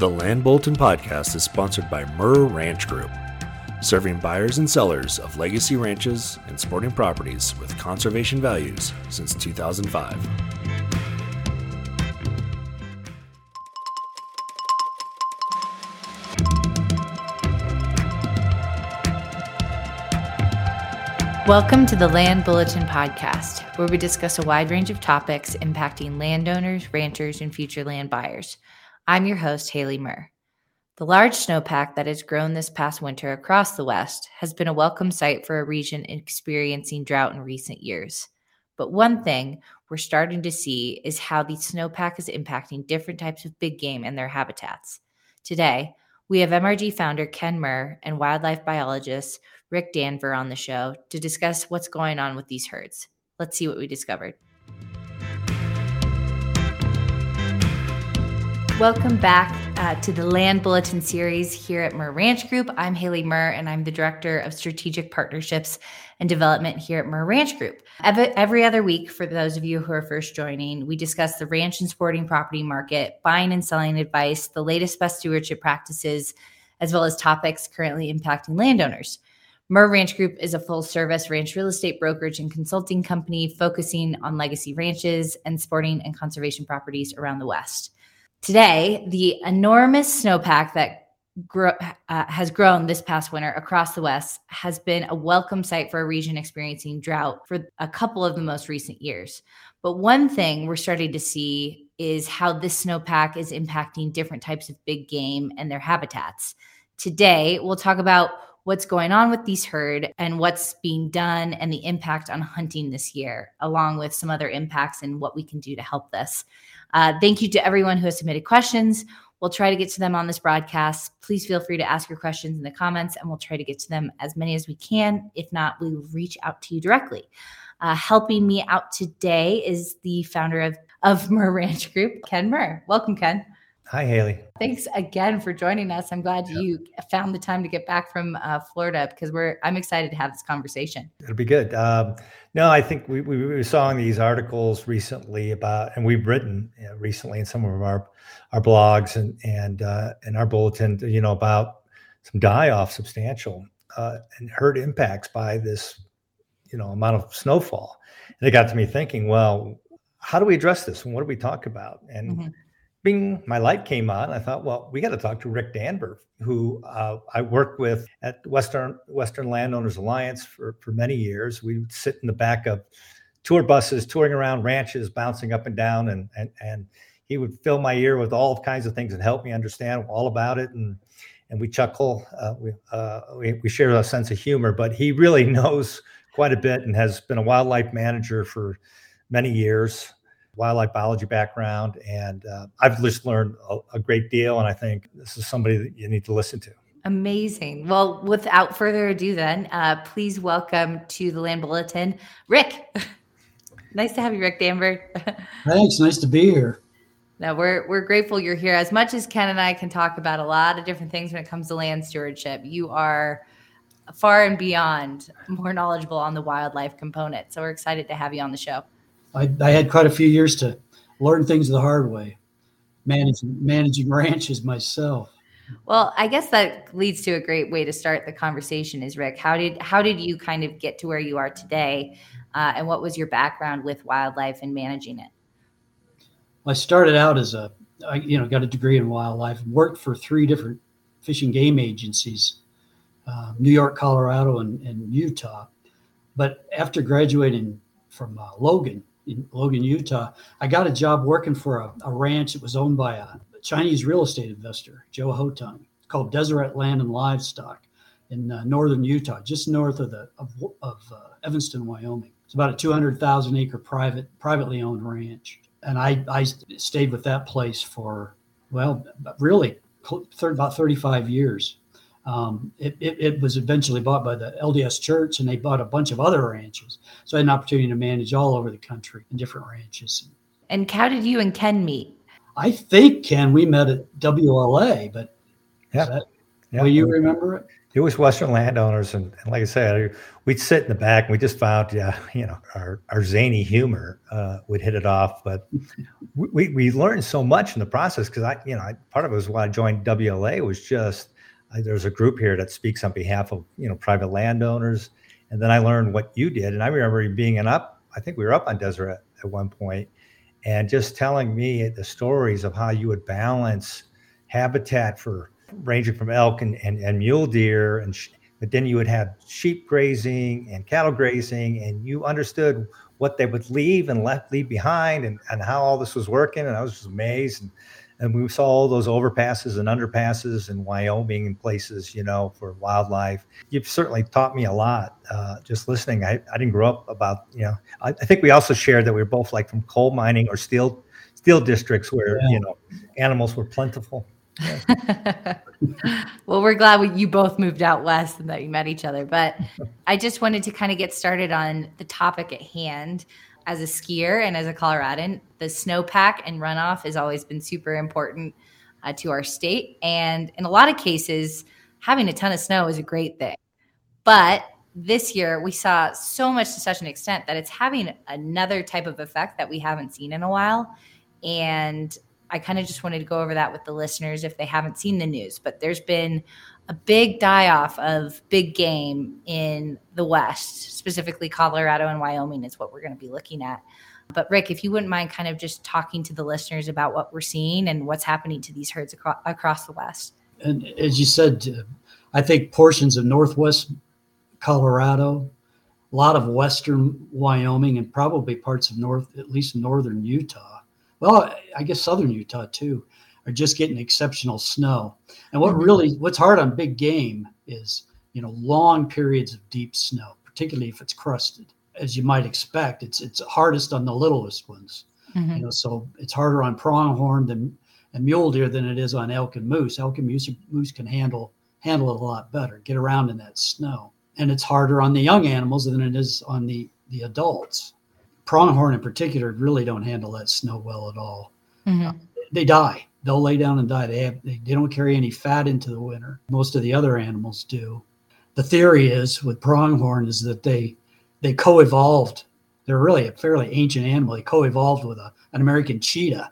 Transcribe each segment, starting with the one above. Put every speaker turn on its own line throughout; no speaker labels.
The Land Bulletin podcast is sponsored by Mirr Ranch Group, serving buyers and sellers of legacy ranches and sporting properties with conservation values since 2005.
Welcome to the Land Bulletin Podcast, where we discuss a wide range of topics impacting landowners, ranchers, and future land buyers. I'm your host, Haley Mirr. The large snowpack that has grown this past winter across the West has been a welcome sight for a region experiencing drought in recent years. But one thing we're starting to see is how the snowpack is impacting different types of big game and their habitats. Today, we have MRG founder Ken Mirr and wildlife biologist Rick Danvir on the show to discuss what's going on with these herds. Let's see what we discovered. Welcome back uh, to the Land Bulletin series here at Mirr Ranch Group. I'm Haley Mirr, and I'm the Director of Strategic Partnerships and Development here at Mirr Ranch Group. Every, other week, for those of you who are first joining, we discuss the ranch and sporting property market, buying and selling advice, the latest best stewardship practices, as well as topics currently impacting landowners. Mirr Ranch Group is a full service ranch real estate brokerage and consulting company focusing on legacy ranches and sporting and conservation properties around the West. Today, the enormous snowpack that uh, has grown this past winter across the West has been a welcome sight for a region experiencing drought for a couple of the most recent years. But one thing we're starting to see is how this snowpack is impacting different types of big game and their habitats. Today, we'll talk about what's going on with these herd and what's being done and the impact on hunting this year, along with some other impacts and what we can do to help this. Uh, thank you to everyone who has submitted questions. We'll try to get to them on this broadcast. Please feel free to ask your questions in the comments and we'll try to get to them as many as we can. If not, we will reach out to you directly. Uh, helping me out today is the founder of, of Mirr Ranch Group, Ken Mirr. Welcome, Ken.
Hi, Haley.
Thanks again for joining us. I'm glad you found the time to get back from uh, Florida because we're I'm excited to have this conversation.
It'll be good. Um, no, I think we, we, we saw these articles recently about, and we've written recently in some of our our blogs and and uh, and our bulletin, you know, about some die off substantial uh, and herd impacts by this, you know, amount of snowfall. And it got to me thinking, well, how do we address this and what do we talk about? And mm-hmm bing, my light came on. I thought, well, we got to talk to Rick Danvir, who uh, I worked with at Western Western Landowners Alliance for, for many years. We would sit in the back of tour buses, touring around ranches, bouncing up and down, and and and he would fill my ear with all kinds of things and help me understand all about it. And and we chuckle, uh, we, uh, we we share a sense of humor, but he really knows quite a bit and has been a wildlife manager for many years wildlife biology background, and uh, I've just learned a, a great deal. And I think this is somebody that you need to listen to.
Amazing. Well, without further ado, then, uh, please welcome to the Land Bulletin, Rick. nice to have you, Rick Danvir.
Thanks. Nice to be here.
No, we're we're grateful you're here. As much as Ken and I can talk about a lot of different things when it comes to land stewardship, you are far and beyond more knowledgeable on the wildlife component. So we're excited to have you on the show.
I, I had quite a few years to learn things the hard way, managing managing ranches myself.
Well, I guess that leads to a great way to start the conversation. Is Rick, how did how did you kind of get to where you are today, uh, and what was your background with wildlife and managing it?
I started out as a, I, you know, got a degree in wildlife, worked for three different fishing game agencies, uh, New York, Colorado, and, and, Utah. But after graduating from uh, Logan, in Logan, Utah. I got a job working for a, a ranch that was owned by a Chinese real estate investor, Joe Hotong. Called Deseret Land and Livestock in uh, northern Utah, just north of the of, of uh, Evanston, Wyoming. It's about a 200,000 acre private privately owned ranch, and I I stayed with that place for well, really about 35 years. Um, it, it, it, was eventually bought by the LDS Church, and they bought a bunch of other ranches. So I had an opportunity to manage all over the country in different ranches.
And how did you and Ken meet?
I think Ken, we met at WLA, but
yeah, that,
Yeah. Will you remember it?
It was Western landowners, and, and, like I said, we'd sit in the back and we just found, yeah, you know, our, our zany humor uh, would hit it off. But we, we learned so much in the process because I, you know, I, part of it was why I joined WLA was just I, there's a group here that speaks on behalf of you know private landowners, and then I learned what you did, and I remember being an up. I think we were up on Deseret at one point, and just telling me the stories of how you would balance habitat for ranging from elk and, and, and mule deer and sh- but then you would have sheep grazing and cattle grazing and you understood what they would leave and left leave behind and, and how all this was working. And i was just amazed. And, and we saw all those overpasses and underpasses in wyoming and places you know for wildlife you've certainly taught me a lot uh, just listening I, I didn't grow up about you know I, I, think we also shared that we were both like from coal mining or steel steel districts where yeah. you know animals were plentiful
well, we're glad we, you both moved out west and that you met each other. But I just wanted to kind of get started on the topic at hand. As a skier and as a Coloradan, the snowpack and runoff has always been super important uh, to our state. And in a lot of cases, having a ton of snow is a great thing. But this year, we saw so much to such an extent that it's having another type of effect that we haven't seen in a while. And I kind of just wanted to go over that with the listeners if they haven't seen the news. But there's been a big die off of big game in the West, specifically Colorado and Wyoming, is what we're going to be looking at. But Rick, if you wouldn't mind kind of just talking to the listeners about what we're seeing and what's happening to these herds across, across the West.
And as you said, uh, I think portions of Northwest Colorado, a lot of Western Wyoming, and probably parts of North, at least Northern Utah well, I guess southern Utah too, are just getting exceptional snow. And what mm-hmm. really what's hard on big game is you know long periods of deep snow, particularly if it's crusted. As you might expect, it's it's hardest on the littlest ones. Mm-hmm. You know, so it's harder on pronghorn than and mule deer than it is on elk and moose. Elk and moose, moose can handle handle it a lot better, get around in that snow. And it's harder on the young animals than it is on the the adults pronghorn in particular really don't handle that snow well at all. Mm-hmm. Uh, they die. They'll lay down and die. They have they, don't carry any fat into the winter. Most of the other animals do. The theory is with pronghorn is that they they co-evolved. They're really a fairly ancient animal. They co-evolved with a, an American cheetah.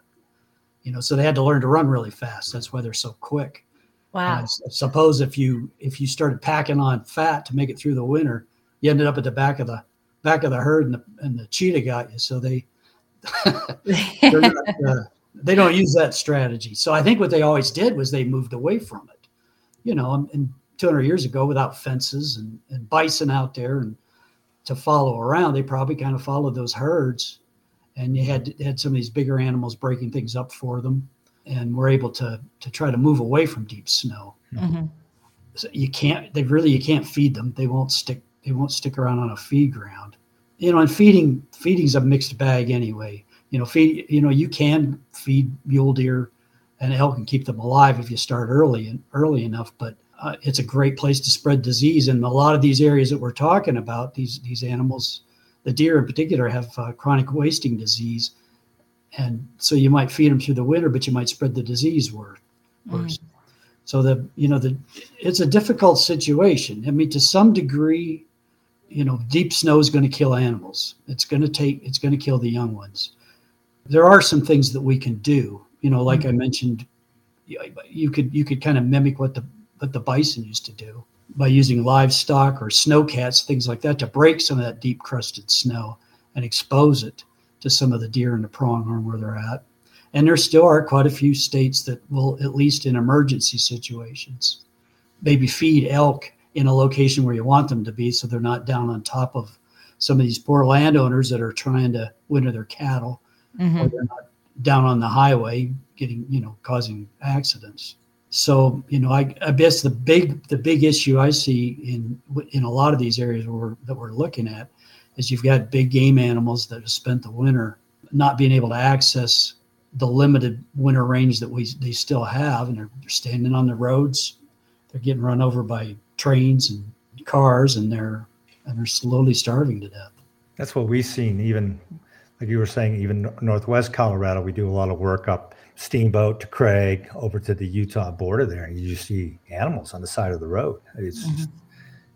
You know, so they had to learn to run really fast. That's why they're so quick.
Wow.
suppose if you if you started packing on fat to make it through the winter, you ended up at the back of the back of the herd and the, and the cheetah got you. So they not, uh, they don't use that strategy. So I think what they always did was they moved away from it. You know, and, and 200 years ago, without fences and, and bison out there and to follow around, they probably kind of followed those herds. And you had had some of these bigger animals breaking things up for them, and were able to to try to move away from deep snow. Mm-hmm. So you can't. They really you can't feed them. They won't stick they won't stick around on a feed ground. You know, and feeding feeding's a mixed bag anyway. You know, feed you know you can feed mule deer and elk and keep them alive if you start early and early enough, but uh, it's a great place to spread disease. And a lot of these areas that we're talking about, these these animals, the deer in particular, have uh, chronic wasting disease, and so you might feed them through the winter, but you might spread the disease worse. Mm. So the you know the it's a difficult situation. I mean, to some degree, you know, deep snow is going to kill animals. It's going to take, it's going to kill the young ones. There are some things that we can do. You know, like mm-hmm. I mentioned, you could you could kind of mimic what the what the bison used to do by using livestock or snowcats, things like that, to break some of that deep crusted snow and expose it to some of the deer and the pronghorn where they're at. And there still are quite a few states that will, at least in emergency situations, maybe feed elk in a location where you want them to be so they're not down on top of some of these poor landowners that are trying to winter their cattle mm-hmm. or they're not down on the highway getting you know causing accidents so you know I, I guess the big the big issue i see in in a lot of these areas where we're, that we're looking at is you've got big game animals that have spent the winter not being able to access the limited winter range that we they still have and they're, they're standing on the roads they're getting run over by trains and cars, and they're and they're slowly starving to death.
That's what we've seen. Even like you were saying, even Northwest Colorado, we do a lot of work up Steamboat to Craig over to the Utah border there, and you see animals on the side of the road. It's mm-hmm.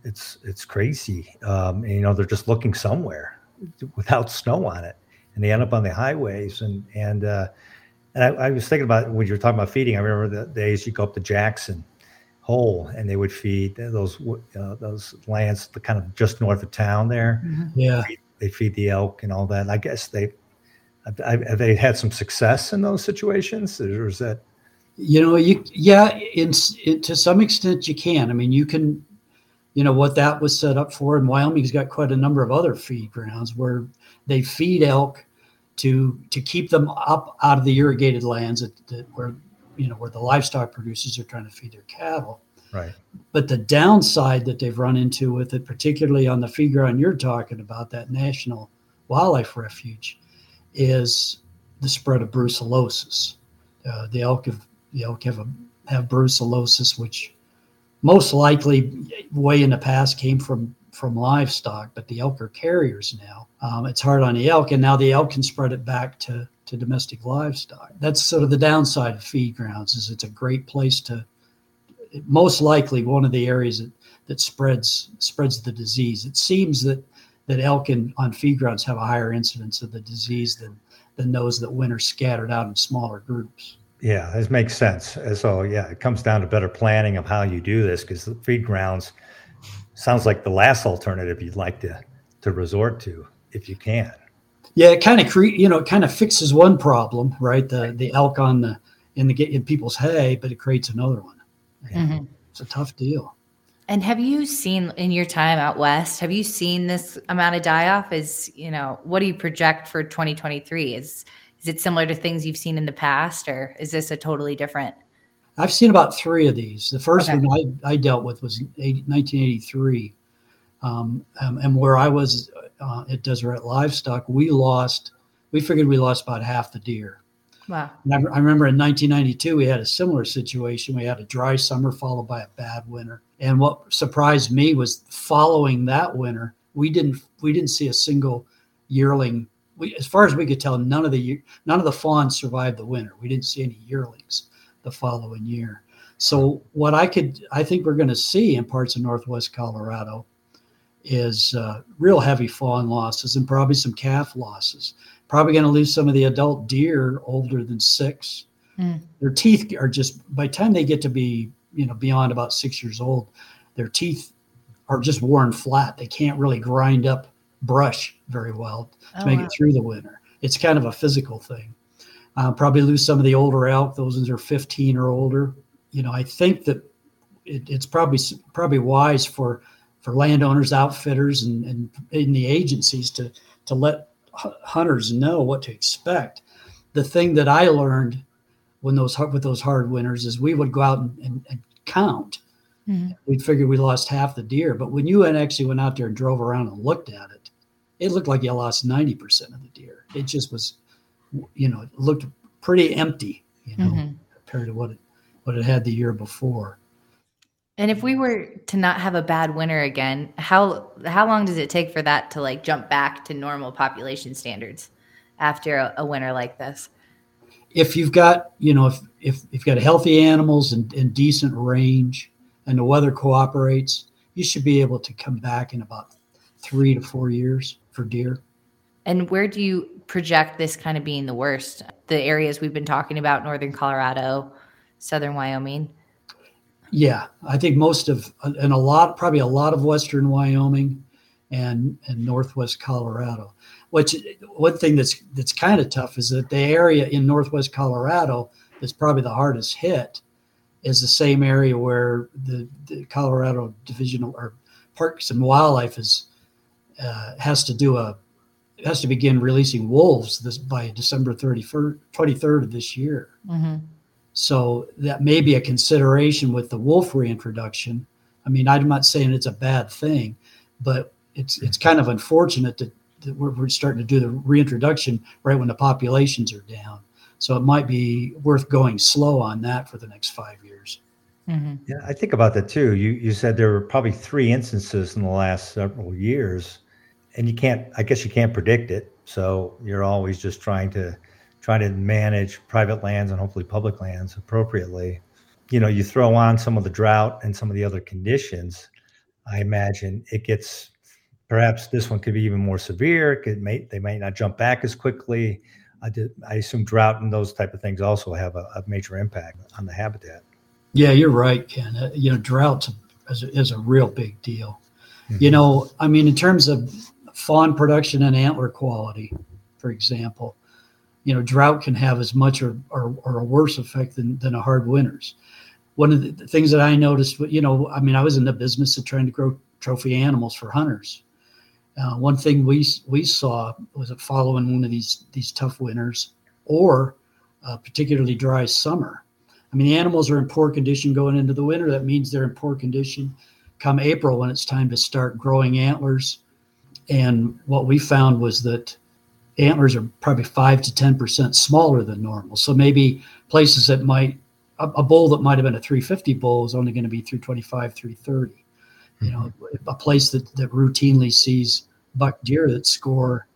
it's it's crazy. Um, and, you know, they're just looking somewhere without snow on it, and they end up on the highways. And and uh, and I, I was thinking about when you were talking about feeding. I remember the days you go up to Jackson Hole, and they would feed those uh, those lands, the kind of just north of town there.
Mm-hmm. Yeah,
they feed the elk and all that. I guess they they had some success in those situations, or is that?
You know, you yeah, in, in, to some extent you can. I mean, you can, you know, what that was set up for. And Wyoming's got quite a number of other feed grounds where they feed elk to to keep them up out of the irrigated lands that, that where you know where the livestock producers are trying to feed their cattle.
Right.
But the downside that they've run into with it, particularly on the feed ground you're talking about, that national wildlife refuge, is the spread of brucellosis. Uh, the elk have the elk have a, have brucellosis, which most likely way in the past came from from livestock, but the elk are carriers now. Um, it's hard on the elk, and now the elk can spread it back to to domestic livestock. That's sort of the downside of feed grounds. Is it's a great place to most likely one of the areas that, that spreads spreads the disease. It seems that that elk in, on feed grounds have a higher incidence of the disease than than those that winter scattered out in smaller groups.
Yeah, this makes sense. So yeah, it comes down to better planning of how you do this because the feed grounds sounds like the last alternative you'd like to to resort to if you can.
Yeah, it kind of cre- you know it kind of fixes one problem, right? The the elk on the in the in people's hay, but it creates another one. Mm-hmm. It's a tough deal.
And have you seen in your time out west, have you seen this amount of die off? Is, you know, what do you project for 2023? Is is it similar to things you've seen in the past or is this a totally different?
I've seen about three of these. The first okay. one I, I dealt with was 1983. Um, um, and where I was uh, at Deseret Livestock, we lost, we figured we lost about half the deer.
Wow.
I, I, remember in 1992, we had a similar situation. We had a dry summer followed by a bad winter. And what surprised me was following that winter, we didn't we didn't see a single yearling. We, as far as we could tell, none of the none of the fawns survived the winter. We didn't see any yearlings the following year. So what I could I think we're going to see in parts of northwest Colorado is uh, real heavy fawn losses and probably some calf losses probably going to lose some of the adult deer older than six. Mm. Their teeth are just by the time they get to be you know beyond about six years old, their teeth are just worn flat. They can't really grind up brush very well to oh, make wow. it through the winter. It's kind of a physical thing. Uh, probably lose some of the older elk. Those ones are 15 or older. You know, I think that it, it's probably probably wise for for landowners, outfitters, and, and in the agencies to to let hunters know what to expect. The thing that I learned when those with those hard winters is we would go out and, and, and count. Mm-hmm. We'd figure we lost half the deer, but when you actually went out there and drove around and looked at it, it looked like you lost ninety percent of the deer. It just was, you know, it looked pretty empty, you know, mm-hmm. compared to what it what it had the year before.
And if we were to not have a bad winter again, how how long does it take for that to like jump back to normal population standards after a, a winter like this?
If you've got, you know, if if, you've got healthy animals and, and decent range and the weather cooperates, you should be able to come back in about three to four years for deer.
And where do you project this kind of being the worst? The areas we've been talking about, northern Colorado, southern Wyoming.
Yeah, I think most of and a lot, probably a lot of western Wyoming and and northwest Colorado. Which one thing that's that's kind of tough is that the area in northwest Colorado that's probably the hardest hit is the same area where the, the Colorado Division or Parks and Wildlife is uh, has to do a has to begin releasing wolves this by December 31st, 23rd of this year. Mm-hmm. So that may be a consideration with the wolf reintroduction. I mean, I'm not saying it's a bad thing, but it's it's kind of unfortunate that, that we're, we're starting to do the reintroduction right when the populations are down. So it might be worth going slow on that for the next five years.
Mm-hmm. Yeah, I think about that too. You you said there were probably three instances in the last several years, and you can't. I guess you can't predict it. So you're always just trying to trying to manage private lands and hopefully public lands appropriately. You know, you throw on some of the drought and some of the other conditions. I imagine it gets perhaps this one could be even more severe. It could may, they might not jump back as quickly. I, did, I assume drought and those type of things also have a, a major impact on the habitat.
Yeah, you're right, Ken. Uh, you know, drought is a, is a real big deal. Mm-hmm. You know, I mean, in terms of fawn production and antler quality, for example, you know, drought can have as much or, or, or a worse effect than, than a hard winters. One of the things that I noticed, you know, I mean, I was in the business of trying to grow trophy animals for hunters. Uh, one thing we we saw was that following one of these these tough winters or a particularly dry summer. I mean, the animals are in poor condition going into the winter. That means they're in poor condition come April when it's time to start growing antlers. And what we found was that antlers are probably five to ten percent smaller than normal. So maybe places that might a, a bull that might have been a 350 bull is only going to be 325, 330. You know, mm-hmm. a place that that routinely sees buck deer that score,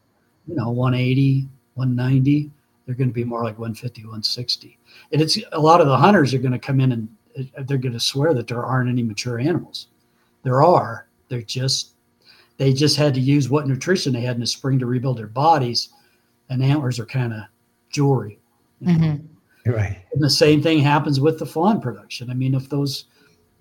you know, 180, 190, they're going to be more like 150, 160. And it's a lot of the hunters are going to come in and uh, they're going to swear that there aren't any mature animals. There are. They're just they just had to use what nutrition they had in the spring to rebuild their bodies, and antlers are kind of jewelry.
Mm-hmm. Right.
And the same thing happens with the fawn production. I mean, if those,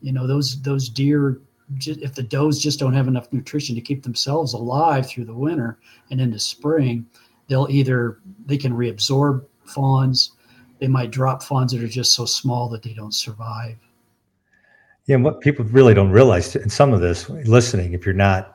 you know, those those deer, if the does just don't have enough nutrition to keep themselves alive through the winter and into spring, they'll either they can reabsorb fawns, they might drop fawns that are just so small that they don't survive.
Yeah, and what people really don't realize in some of this listening, if you're not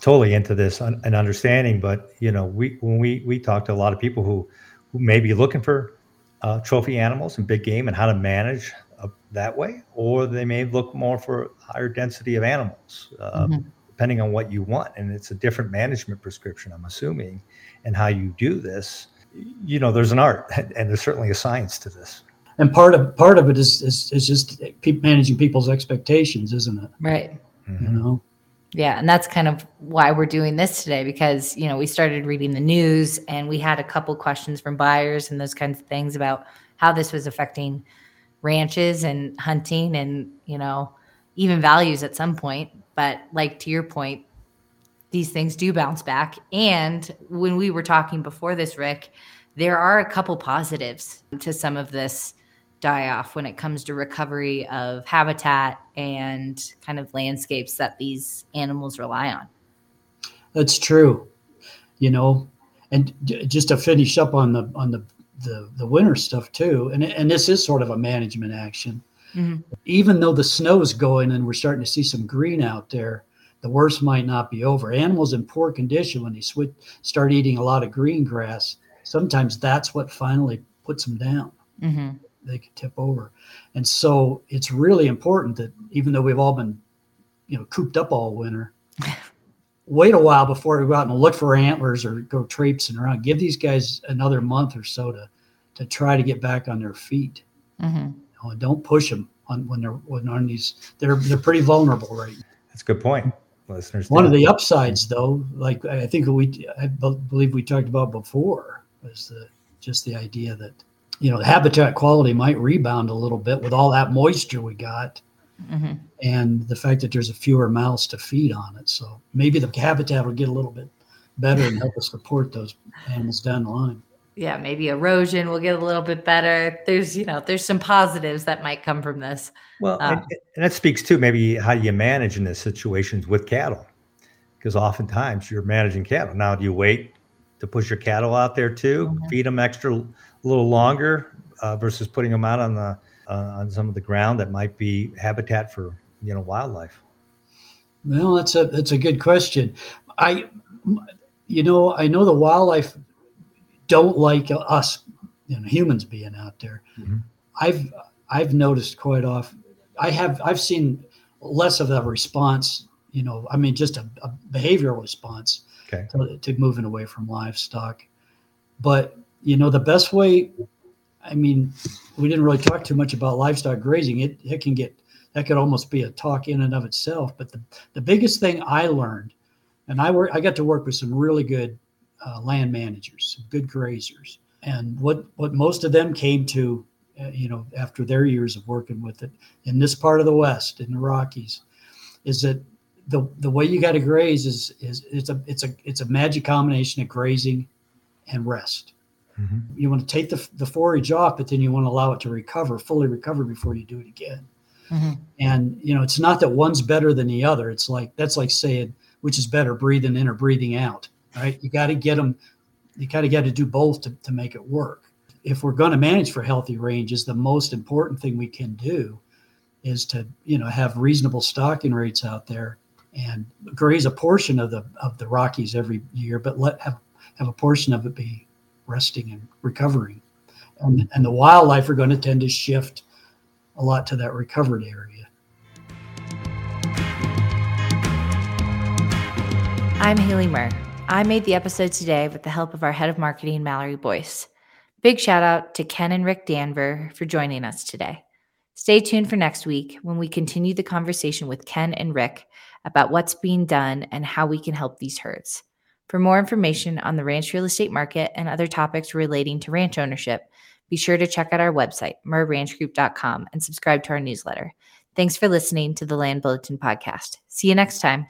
totally into this and understanding. But you know, we when we we talk to a lot of people who who may be looking for uh, trophy animals and big game and how to manage uh, that way, or they may look more for higher density of animals, uh, mm-hmm. depending on what you want. And it's a different management prescription, I'm assuming, and how you do this. You know, there's an art, and there's certainly a science to this.
And part of part of it is is, is just managing people's expectations, isn't it?
Right.
Mm-hmm. You know.
Yeah, and that's kind of why we're doing this today because, you know, we started reading the news and we had a couple questions from buyers and those kinds of things about how this was affecting ranches and hunting and, you know, even values at some point. But like to your point, these things do bounce back. And when we were talking before this, Rick, there are a couple positives to some of this die off when it comes to recovery of habitat and kind of landscapes that these animals rely on.
That's true. You know, and just to finish up on the on the the, the winter stuff too, and and this is sort of a management action. Mm-hmm. Even though the snow is going and we're starting to see some green out there, the worst might not be over. Animals in poor condition when they switch, start eating a lot of green grass, sometimes that's what finally puts them down. Mm-hmm they could tip over. And so it's really important that even though we've all been, you know, cooped up all winter, wait a while before we go out and look for antlers or go traipsing around. Give these guys another month or so to to try to get back on their feet. Mm-hmm. You know, don't push them on when they're when on these. They're they're pretty vulnerable right now.
That's a good point. Listeners,
one of the upsides, though, like I think we I believe we talked about before, was the just the idea that you know, the habitat quality might rebound a little bit with all that moisture we got. Mm-hmm. And the fact that there's a fewer mouths to feed on it. So maybe the habitat will get a little bit better and help us support those animals down the line.
Yeah, maybe erosion will get a little bit better. There's, you know, there's some positives that might come from this.
Well, um, and, and that speaks to maybe how you manage in these situations with cattle, because oftentimes you're managing cattle. Now, do you wait to push your cattle out there too, mm-hmm. feed them extra a little longer uh, versus putting them out on the uh, on some of the ground that might be habitat for you know wildlife?
Well, that's a that's a good question. I, you know, I know the wildlife don't like us, you know, humans being out there. Mm-hmm. I've I've noticed quite often. I have I've seen less of a response. You know, I mean, just a, a behavioral response
okay.
to, to moving away from livestock. But you know, the best way, I mean, we didn't really talk too much about livestock grazing. It, it can get, that could almost be a talk in and of itself. But the, the biggest thing I learned, and I work, I got to work with some really good uh, land managers, good grazers. And what, what most of them came to, uh, you know, after their years of working with it in this part of the West, in the Rockies, is that the, the way you got to graze is, is it's a it's a it's a magic combination of grazing and rest. Mm-hmm. You want to take the, the forage off, but then you want to allow it to recover, fully recover before you do it again. Mm-hmm. And you know, it's not that one's better than the other. It's like that's like saying which is better, breathing in or breathing out. Right? You got to get them. You got to got to do both to, to make it work. If we're going to manage for healthy ranges, the most important thing we can do is to you know have reasonable stocking rates out there and graze a portion of the of the Rockies every year, but let have have a portion of it be resting and recovering. And, and the wildlife are going to tend to shift a lot to that recovered area.
I'm Haley Mirr. I made the episode today with the help of our head of marketing, Mallory Boyce. Big shout out to Ken and Rick Danvir for joining us today. Stay tuned for next week when we continue the conversation with Ken and Rick about what's being done and how we can help these herds. For more information on the ranch real estate market and other topics relating to ranch ownership, be sure to check out our website, mirrranchgroup.com, and subscribe to our newsletter. Thanks for listening to the Land Bulletin podcast. See you next time.